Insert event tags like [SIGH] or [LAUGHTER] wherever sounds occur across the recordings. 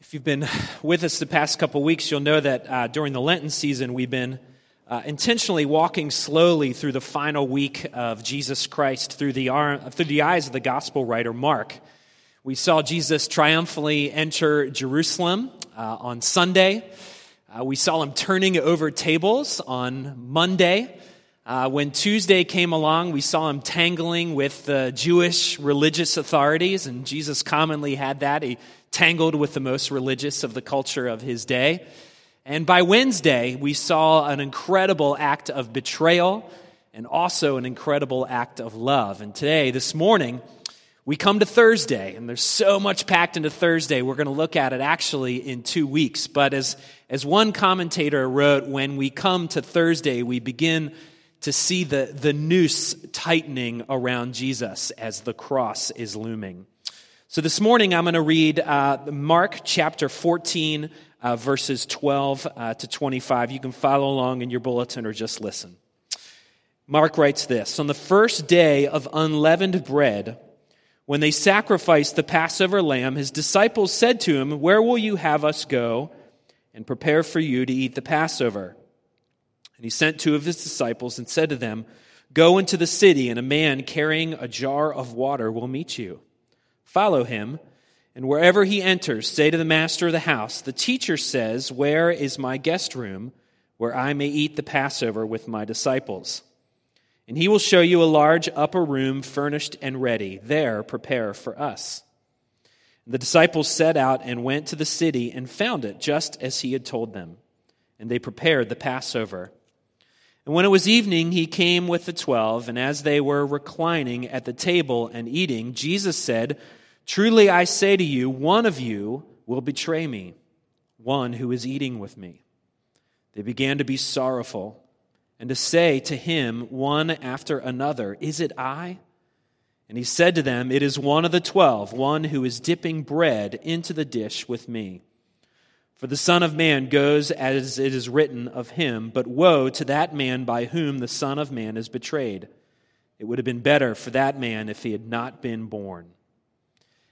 If you've been [SIGHS] with us the past couple weeks, you'll know that uh, during the Lenten season, we've been uh, intentionally walking slowly through the final week of Jesus Christ through the, through the eyes of the gospel writer Mark. We saw Jesus triumphantly enter Jerusalem uh, on Sunday. Uh, we saw him turning over tables on Monday. Uh, when Tuesday came along, we saw him tangling with the Jewish religious authorities, and Jesus commonly had that. He tangled with the most religious of the culture of his day. And by Wednesday, we saw an incredible act of betrayal and also an incredible act of love. And today, this morning, we come to Thursday, and there's so much packed into Thursday. We're going to look at it actually in two weeks. But as, as one commentator wrote, when we come to Thursday, we begin to see the, the noose tightening around Jesus as the cross is looming. So this morning I'm going to read uh, Mark chapter 14, uh, verses 12 uh, to 25. You can follow along in your bulletin or just listen. Mark writes this On the first day of unleavened bread, when they sacrificed the Passover lamb, his disciples said to him, Where will you have us go and prepare for you to eat the Passover? And he sent two of his disciples and said to them, Go into the city, and a man carrying a jar of water will meet you. Follow him, and wherever he enters, say to the master of the house, The teacher says, Where is my guest room, where I may eat the Passover with my disciples? And he will show you a large upper room furnished and ready. There, prepare for us. The disciples set out and went to the city and found it just as he had told them. And they prepared the Passover. And when it was evening, he came with the twelve, and as they were reclining at the table and eating, Jesus said, Truly I say to you, one of you will betray me, one who is eating with me. They began to be sorrowful and to say to him one after another, Is it I? And he said to them, It is one of the twelve, one who is dipping bread into the dish with me. For the Son of Man goes as it is written of him, but woe to that man by whom the Son of Man is betrayed. It would have been better for that man if he had not been born.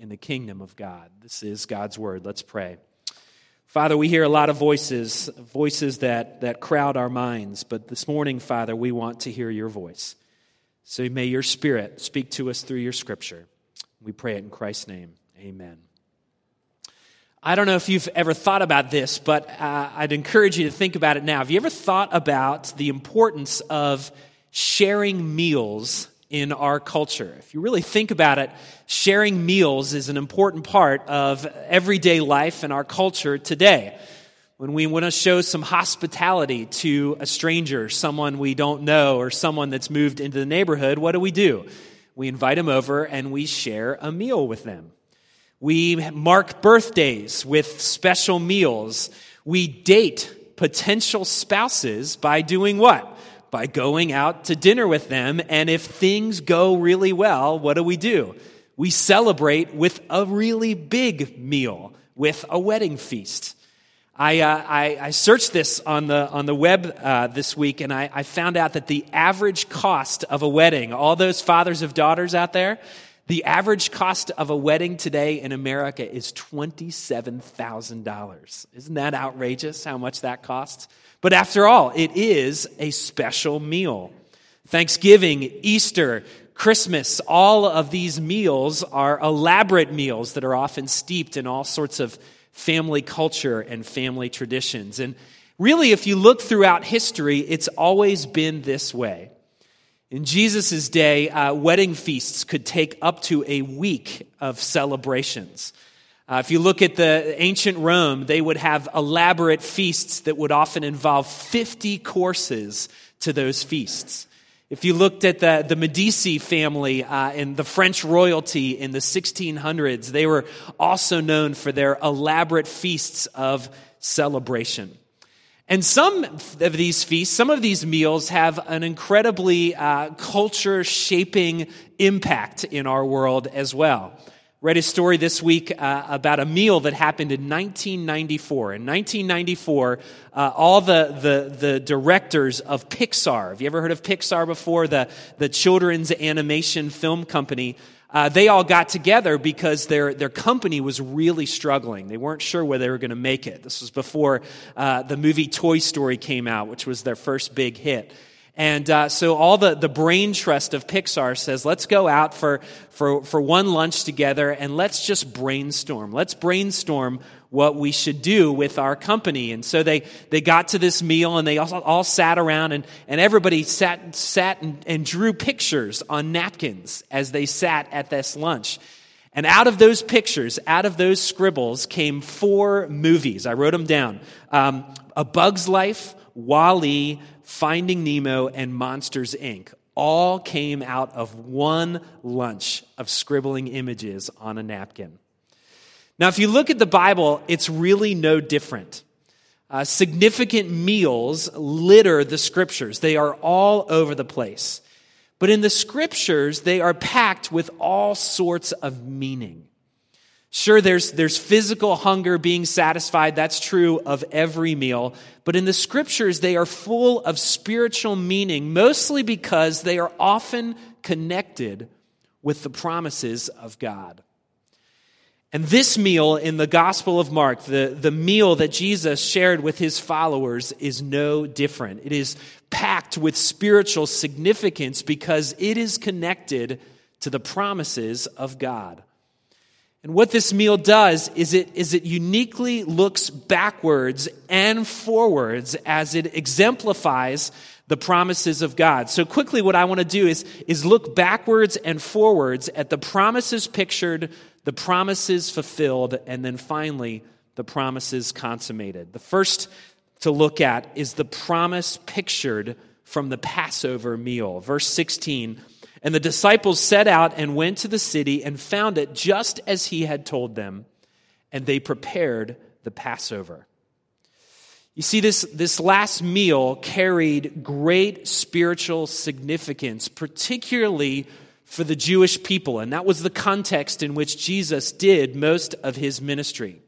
in the kingdom of God. This is God's word. Let's pray. Father, we hear a lot of voices, voices that, that crowd our minds, but this morning, Father, we want to hear your voice. So may your spirit speak to us through your scripture. We pray it in Christ's name. Amen. I don't know if you've ever thought about this, but uh, I'd encourage you to think about it now. Have you ever thought about the importance of sharing meals in our culture. If you really think about it, sharing meals is an important part of everyday life in our culture today. When we want to show some hospitality to a stranger, someone we don't know, or someone that's moved into the neighborhood, what do we do? We invite them over and we share a meal with them. We mark birthdays with special meals. We date potential spouses by doing what? By going out to dinner with them. And if things go really well, what do we do? We celebrate with a really big meal, with a wedding feast. I, uh, I, I, searched this on the, on the web uh, this week and I, I found out that the average cost of a wedding, all those fathers of daughters out there, the average cost of a wedding today in America is $27,000. Isn't that outrageous how much that costs? But after all, it is a special meal. Thanksgiving, Easter, Christmas, all of these meals are elaborate meals that are often steeped in all sorts of family culture and family traditions. And really, if you look throughout history, it's always been this way. In Jesus' day, uh, wedding feasts could take up to a week of celebrations. Uh, if you look at the ancient Rome, they would have elaborate feasts that would often involve 50 courses to those feasts. If you looked at the, the Medici family uh, and the French royalty in the 1600s, they were also known for their elaborate feasts of celebration. And some of these feasts, some of these meals have an incredibly uh, culture shaping impact in our world as well. Read a story this week uh, about a meal that happened in 1994. In 1994, uh, all the, the, the directors of Pixar, have you ever heard of Pixar before? The, the children's animation film company. Uh, they all got together because their, their company was really struggling. They weren't sure where they were going to make it. This was before uh, the movie Toy Story came out, which was their first big hit. And uh, so all the, the brain trust of Pixar says, let's go out for, for, for one lunch together and let's just brainstorm. Let's brainstorm what we should do with our company. And so they, they got to this meal and they all, all sat around and, and everybody sat, sat and, and drew pictures on napkins as they sat at this lunch. And out of those pictures, out of those scribbles came four movies. I wrote them down. Um, A Bug's Life, WALL-E, Finding Nemo, and Monsters, Inc. all came out of one lunch of scribbling images on a napkin. Now, if you look at the Bible, it's really no different. Uh, significant meals litter the scriptures, they are all over the place. But in the scriptures, they are packed with all sorts of meaning. Sure, there's, there's physical hunger being satisfied. That's true of every meal. But in the scriptures, they are full of spiritual meaning, mostly because they are often connected with the promises of God. And this meal in the Gospel of Mark, the, the meal that Jesus shared with his followers, is no different. It is packed with spiritual significance because it is connected to the promises of God. And what this meal does is it, is it uniquely looks backwards and forwards as it exemplifies the promises of God. So quickly, what I want to do is, is look backwards and forwards at the promises pictured, the promises fulfilled, and then finally, the promises consummated. The first to look at is the promise pictured from the Passover meal. Verse 16 and the disciples set out and went to the city and found it just as he had told them, and they prepared the Passover. You see, this, this last meal carried great spiritual significance, particularly for the Jewish people, and that was the context in which Jesus did most of his ministry.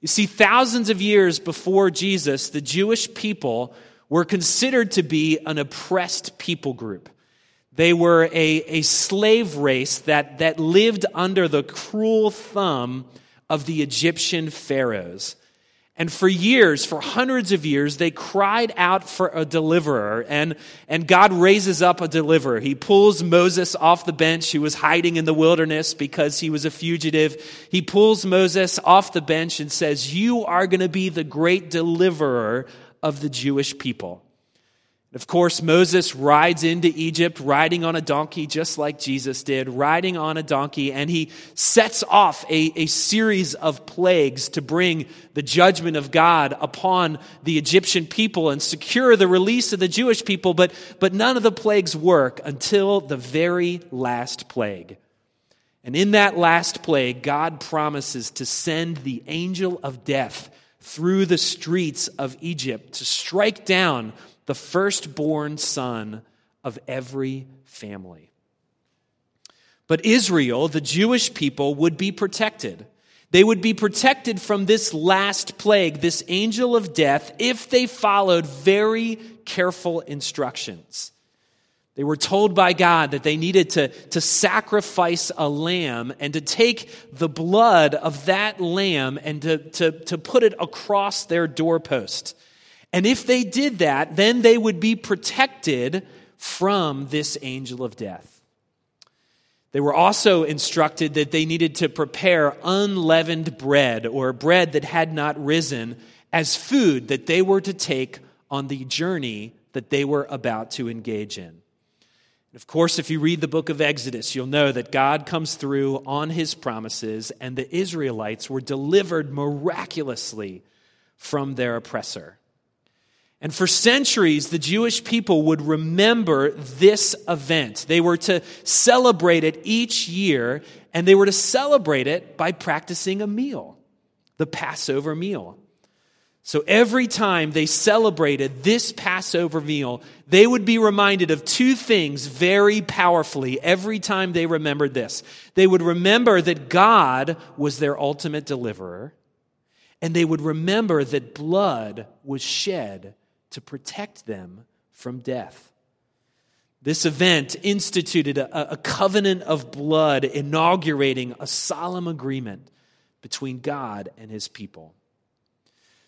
You see, thousands of years before Jesus, the Jewish people were considered to be an oppressed people group. They were a, a slave race that, that lived under the cruel thumb of the Egyptian pharaohs. And for years, for hundreds of years, they cried out for a deliverer, and, and God raises up a deliverer. He pulls Moses off the bench, who was hiding in the wilderness because he was a fugitive. He pulls Moses off the bench and says, You are going to be the great deliverer of the Jewish people. Of course, Moses rides into Egypt riding on a donkey, just like Jesus did, riding on a donkey, and he sets off a, a series of plagues to bring the judgment of God upon the Egyptian people and secure the release of the Jewish people. But, but none of the plagues work until the very last plague. And in that last plague, God promises to send the angel of death through the streets of Egypt to strike down the firstborn son of every family. But Israel, the Jewish people, would be protected. They would be protected from this last plague, this angel of death, if they followed very careful instructions. They were told by God that they needed to, to sacrifice a lamb and to take the blood of that lamb and to, to, to put it across their doorpost. And if they did that, then they would be protected from this angel of death. They were also instructed that they needed to prepare unleavened bread or bread that had not risen as food that they were to take on the journey that they were about to engage in. Of course, if you read the book of Exodus, you'll know that God comes through on his promises, and the Israelites were delivered miraculously from their oppressor. And for centuries, the Jewish people would remember this event. They were to celebrate it each year, and they were to celebrate it by practicing a meal, the Passover meal. So every time they celebrated this Passover meal, they would be reminded of two things very powerfully every time they remembered this. They would remember that God was their ultimate deliverer, and they would remember that blood was shed to protect them from death. This event instituted a, a, covenant of blood, inaugurating a solemn agreement between God and his people.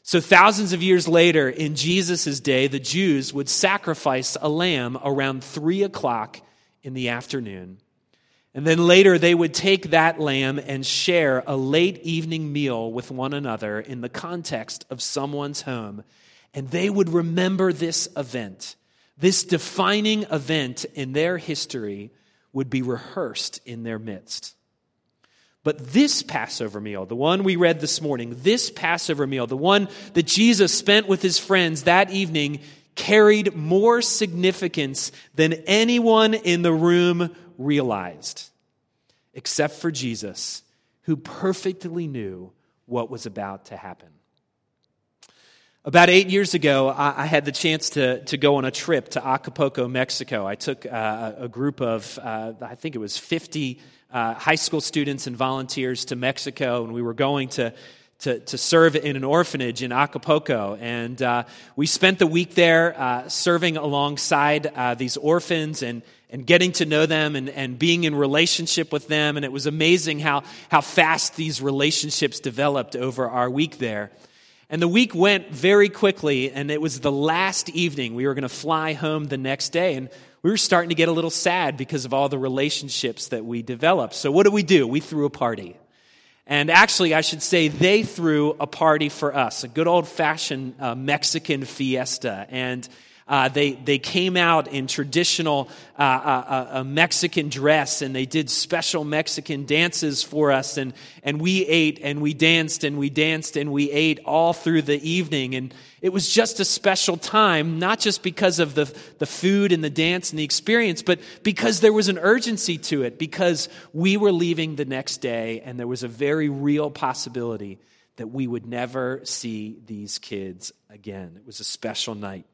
So, thousands of years later, in Jesus' day, the Jews would sacrifice a lamb around three o'clock in the afternoon. And then later, they would take that lamb and share a late evening meal with one another in the context of someone's home and they would remember this event. This defining event in their history would be rehearsed in their midst. But this Passover meal, the one we read this morning, this Passover meal, the one that Jesus spent with his friends that evening, carried more significance than anyone in the room realized, except for Jesus, who perfectly knew what was about to happen. About eight years ago, I, had the chance to, to go on a trip to Acapulco, Mexico. I took uh, a group of, uh, I think it was 50 uh, high school students and volunteers to Mexico, and we were going to, to, to serve in an orphanage in Acapulco. And uh, we spent the week there uh, serving alongside uh, these orphans and, and getting to know them and, and being in relationship with them. And it was amazing how, how fast these relationships developed over our week there. And the week went very quickly, and it was the last evening. We were going to fly home the next day, and we were starting to get a little sad because of all the relationships that we developed. So, what did we do? We threw a party. And actually, I should say they threw a party for us, a good old fashioned uh, Mexican fiesta. And uh, they, they came out in traditional uh, uh, uh, Mexican dress and they did special Mexican dances for us. And, and we ate and we danced and we danced and we ate all through the evening. And it was just a special time, not just because of the, the food and the dance and the experience, but because there was an urgency to it, because we were leaving the next day and there was a very real possibility that we would never see these kids again. It was a special night.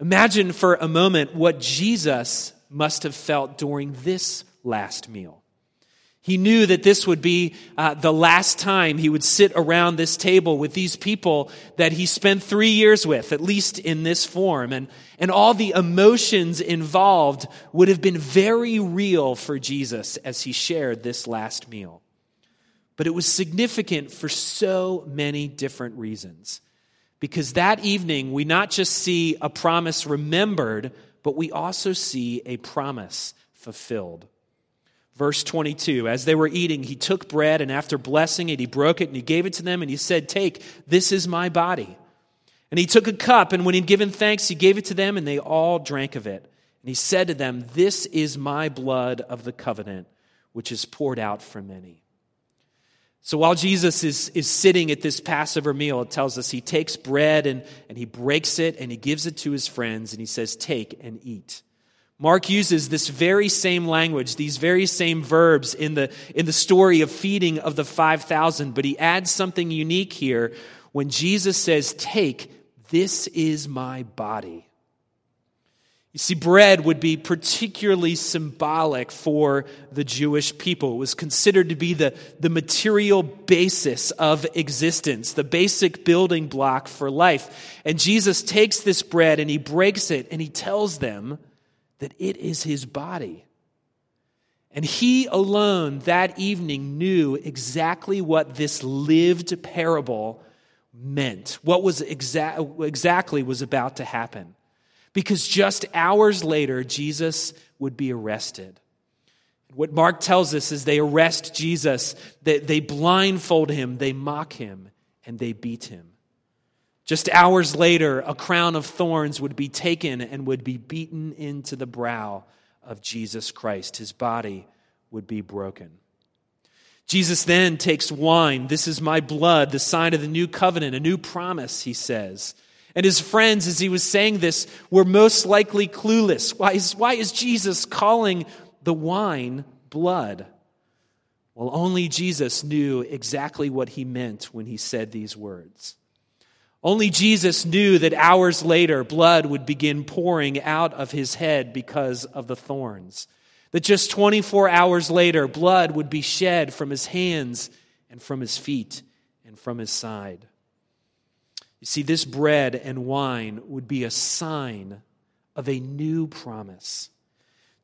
Imagine for a moment what Jesus must have felt during this last meal. He knew that this would be uh, the last time he would sit around this table with these people that he spent three years with, at least in this form. And, and all the emotions involved would have been very real for Jesus as he shared this last meal. But it was significant for so many different reasons. Because that evening, we not just see a promise remembered, but we also see a promise fulfilled. Verse 22 As they were eating, he took bread, and after blessing it, he broke it and he gave it to them, and he said, Take, this is my body. And he took a cup, and when he'd given thanks, he gave it to them, and they all drank of it. And he said to them, This is my blood of the covenant, which is poured out for many. So while Jesus is, is sitting at this Passover meal, it tells us he takes bread and, and he breaks it and he gives it to his friends and he says, Take and eat. Mark uses this very same language, these very same verbs in the, in the story of feeding of the 5,000, but he adds something unique here when Jesus says, Take, this is my body. You see, bread would be particularly symbolic for the Jewish people. It was considered to be the, the material basis of existence, the basic building block for life. And Jesus takes this bread and he breaks it and he tells them that it is his body. And he alone that evening knew exactly what this lived parable meant, what was exa- exactly was about to happen. Because just hours later, Jesus would be arrested. What Mark tells us is they arrest Jesus, they, they blindfold him, they mock him, and they beat him. Just hours later, a crown of thorns would be taken and would be beaten into the brow of Jesus Christ. His body would be broken. Jesus then takes wine. This is my blood, the sign of the new covenant, a new promise, he says. And his friends, as he was saying this, were most likely clueless. Why is, why is Jesus calling the wine blood? Well, only Jesus knew exactly what he meant when he said these words. Only Jesus knew that hours later, blood would begin pouring out of his head because of the thorns. That just 24 hours later, blood would be shed from his hands and from his feet and from his side. You see, this bread and wine would be a sign of a new promise.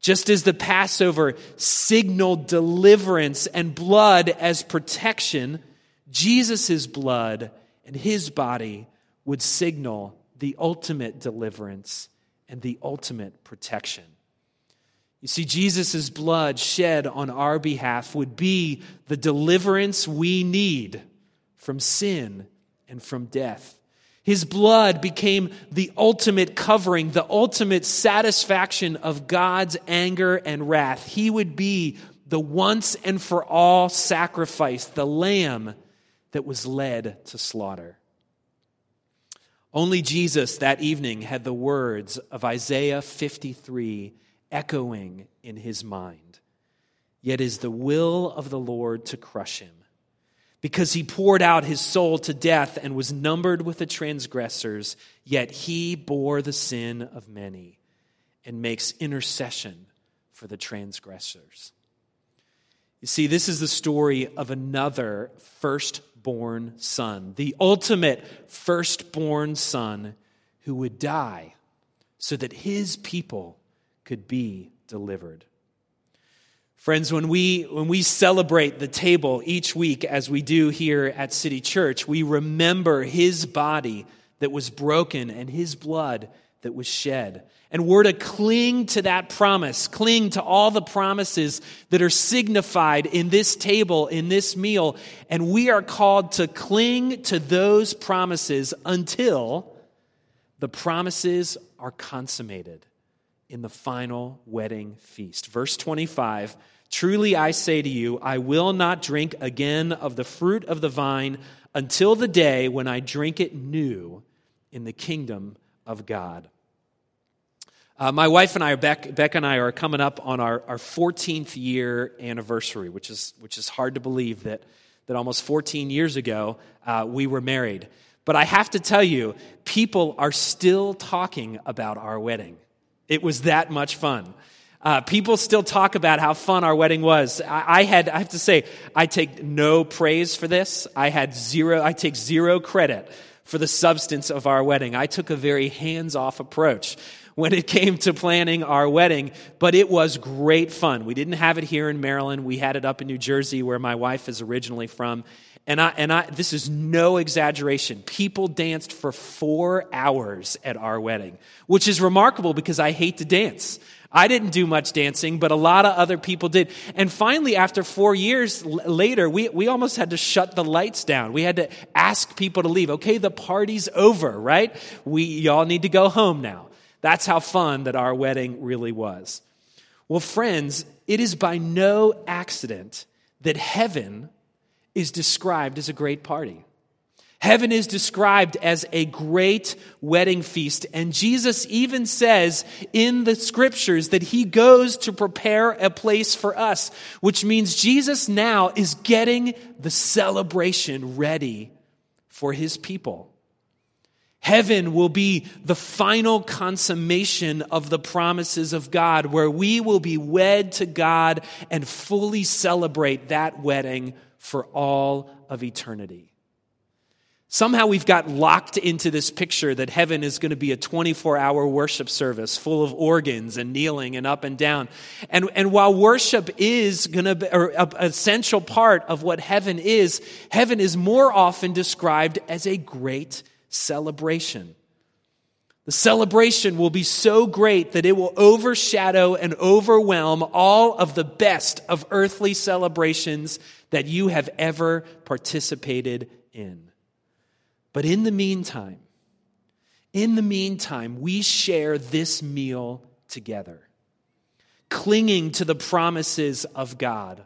Just as the Passover signaled deliverance and blood as protection, Jesus' blood and his body would signal the ultimate deliverance and the ultimate protection. You see, Jesus' blood shed on our behalf would be the deliverance we need from sin and from death. His blood became the ultimate covering, the ultimate satisfaction of God's anger and wrath. He would be the once and for all sacrifice, the lamb that was led to slaughter. Only Jesus that evening had the words of Isaiah 53 echoing in his mind. Yet is the will of the Lord to crush him because he poured out his soul to death and was numbered with the transgressors, yet he bore the sin of many and makes intercession for the transgressors. You see, this is the story of another firstborn son, the ultimate firstborn son who would die so that his people could be delivered. Friends, when we, when we celebrate the table each week, as we do here at City Church, we remember his body that was broken and his blood that was shed. And we're to cling to that promise, cling to all the promises that are signified in this table, in this meal. And we are called to cling to those promises until the promises are consummated in the final wedding feast. Verse 25 Truly I say to you, I will not drink again of the fruit of the vine until the day when I drink it new in the kingdom of God. Uh, my wife and I, Beck, Beck and I, are coming up on our, our 14th year anniversary, which is, which is hard to believe that, that almost 14 years ago uh, we were married. But I have to tell you, people are still talking about our wedding. It was that much fun. Uh, people still talk about how fun our wedding was. I, I, had, I have to say, I take no praise for this. I had zero, I take zero credit for the substance of our wedding. I took a very hands off approach when it came to planning our wedding, but it was great fun. We didn't have it here in Maryland. We had it up in New Jersey where my wife is originally from. And I, and I, this is no exaggeration. People danced for four hours at our wedding, which is remarkable because I hate to dance. I didn't do much dancing, but a lot of other people did. And finally, after four years later, we, we almost had to shut the lights down. We had to ask people to leave. Okay, the party's over, right? We, y'all need to go home now. That's how fun that our wedding really was. Well, friends, it is by no accident that heaven is described as a great party. Heaven is described as a great wedding feast. And Jesus even says in the scriptures that he goes to prepare a place for us, which means Jesus now is getting the celebration ready for his people. Heaven will be the final consummation of the promises of God, where we will be wed to God and fully celebrate that wedding for all of eternity. Somehow we've got locked into this picture that heaven is going to be a 24 hour worship service full of organs and kneeling and up and down. And, and while worship is going to be an essential part of what heaven is, heaven is more often described as a great celebration. The celebration will be so great that it will overshadow and overwhelm all of the best of earthly celebrations that you have ever participated in. But in the meantime, in the meantime, we share this meal together, clinging to the promises of God.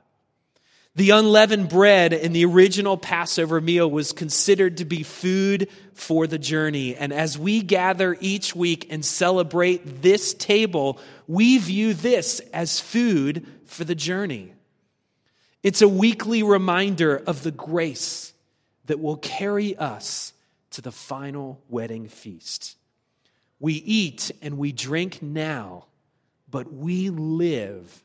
The unleavened bread in the original Passover meal was considered to be food for the journey. And as we gather each week and celebrate this table, we view this as food for the journey. It's a weekly reminder of the grace that will carry us to the final wedding feast. We eat and we drink now, but we live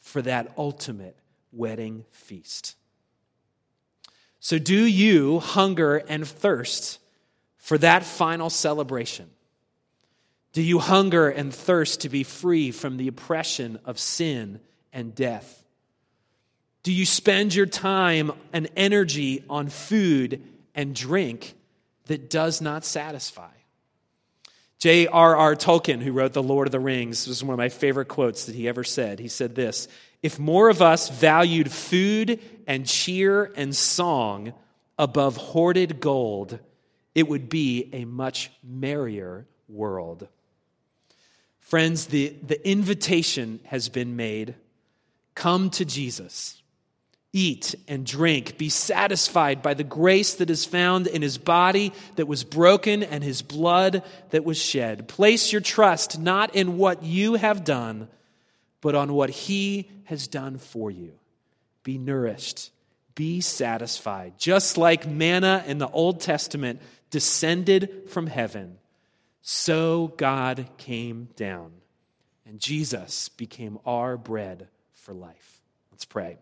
for that ultimate wedding feast. So, do you hunger and thirst for that final celebration? Do you hunger and thirst to be free from the oppression of sin and death? Do you spend your time and energy on food and drink that does not satisfy? J.R.R. Tolkien, who wrote The Lord of the Rings, was one of my favorite quotes that he ever said. He said this If more of us valued food and cheer and song above hoarded gold, it would be a much merrier world. Friends, the, the invitation has been made come to Jesus. Eat and drink. Be satisfied by the grace that is found in his body that was broken and his blood that was shed. Place your trust not in what you have done, but on what he has done for you. Be nourished. Be satisfied. Just like manna in the Old Testament descended from heaven, so God came down, and Jesus became our bread for life. Let's pray.